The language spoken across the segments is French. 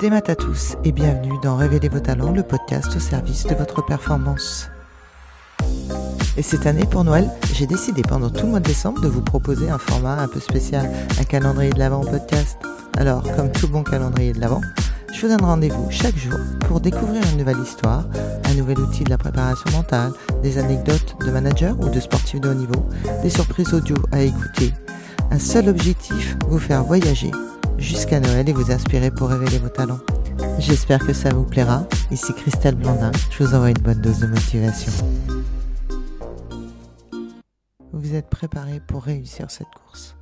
Des maths à tous et bienvenue dans Révéler vos talents, le podcast au service de votre performance. Et cette année, pour Noël, j'ai décidé pendant tout le mois de décembre de vous proposer un format un peu spécial, un calendrier de l'Avent podcast. Alors, comme tout bon calendrier de l'Avent, je vous donne rendez-vous chaque jour pour découvrir une nouvelle histoire, un nouvel outil de la préparation mentale, des anecdotes de managers ou de sportifs de haut niveau, des surprises audio à écouter. Un seul objectif, vous faire voyager jusqu'à Noël et vous inspirer pour révéler vos talents. J'espère que ça vous plaira. Ici Christelle Blandin, je vous envoie une bonne dose de motivation. Vous êtes préparé pour réussir cette course?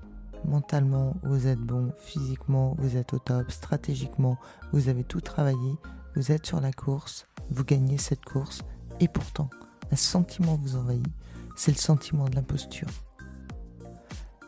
Mentalement, vous êtes bon, physiquement, vous êtes au top, stratégiquement, vous avez tout travaillé, vous êtes sur la course, vous gagnez cette course, et pourtant, un sentiment vous envahit, c'est le sentiment de l'imposture.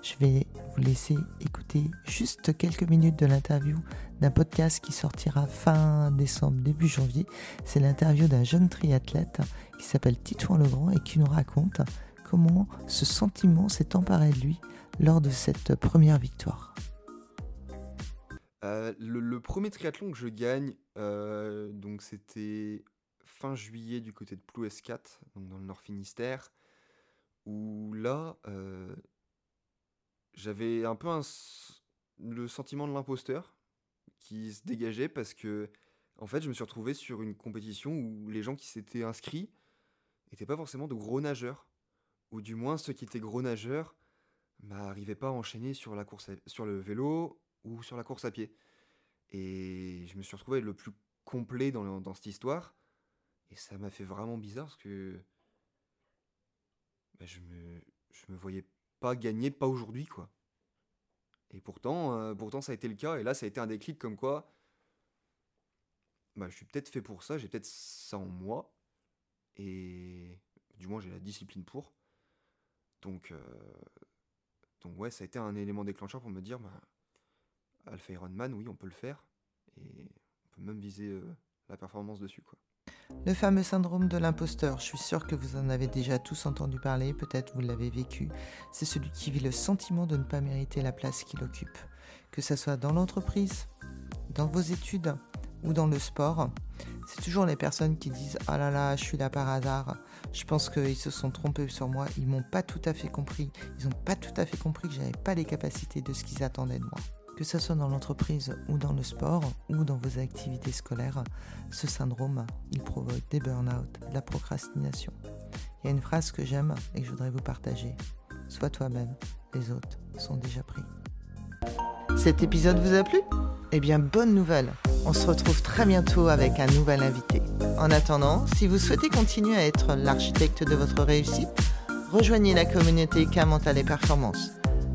Je vais vous laisser écouter juste quelques minutes de l'interview d'un podcast qui sortira fin décembre, début janvier. C'est l'interview d'un jeune triathlète qui s'appelle Titouan Legrand et qui nous raconte comment ce sentiment s'est emparé de lui lors de cette première victoire. Euh, le, premier triathlon que je gagne, euh, donc c'était fin juillet du côté de Ploues 4, donc dans le Nord Finistère, où là, euh, j'avais un peu le sentiment de l'imposteur qui se dégageait parce que, en fait, je me suis retrouvé sur une compétition où les gens qui s'étaient inscrits n'étaient pas forcément de gros nageurs. Ou du moins, ceux qui étaient gros nageurs n'arrivaient pas à enchaîner sur, la course sur le vélo ou sur la course à pied. Et je me suis retrouvé le plus complet dans, dans cette histoire. Et ça m'a fait vraiment bizarre parce que bah, je, me, je me voyais pas gagner, pas aujourd'hui, quoi. Et pourtant, euh, pourtant, ça a été le cas. Et là, ça a été un déclic comme quoi, bah, je suis peut-être fait pour ça, j'ai peut-être ça en moi. Et du moins, j'ai la discipline pour. Donc, euh, donc ouais, ça a été un élément déclencheur pour me dire, bah, Alpha Ironman, oui, on peut le faire. Et on peut même viser euh, la performance dessus, quoi. Le fameux syndrome de l'imposteur, je suis sûr que vous en avez déjà tous entendu parler, peut-être vous l'avez vécu. C'est celui qui vit le sentiment de ne pas mériter la place qu'il occupe. Que ce soit dans l'entreprise, dans vos études ou dans le sport, c'est toujours les personnes qui disent Ah là là, je suis là par hasard, je pense qu'ils se sont trompés sur moi, ils m'ont pas tout à fait compris, ils n'ont pas tout à fait compris que j'avais pas les capacités de ce qu'ils attendaient de moi. Que ce soit dans l'entreprise ou dans le sport ou dans vos activités scolaires, ce syndrome, il provoque des burn-out, de la procrastination. Il y a une phrase que j'aime et que je voudrais vous partager. Sois toi-même, les autres sont déjà pris. Cet épisode vous a plu? Eh bien, bonne nouvelle On se retrouve très bientôt avec un nouvel invité. En attendant, si vous souhaitez continuer à être l'architecte de votre réussite, rejoignez la communauté K Mental et Performance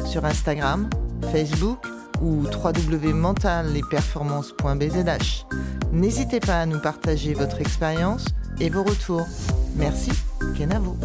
sur Instagram, Facebook, ou www.mentalesperformances.bzh. N'hésitez pas à nous partager votre expérience et vos retours. Merci, Kenavo.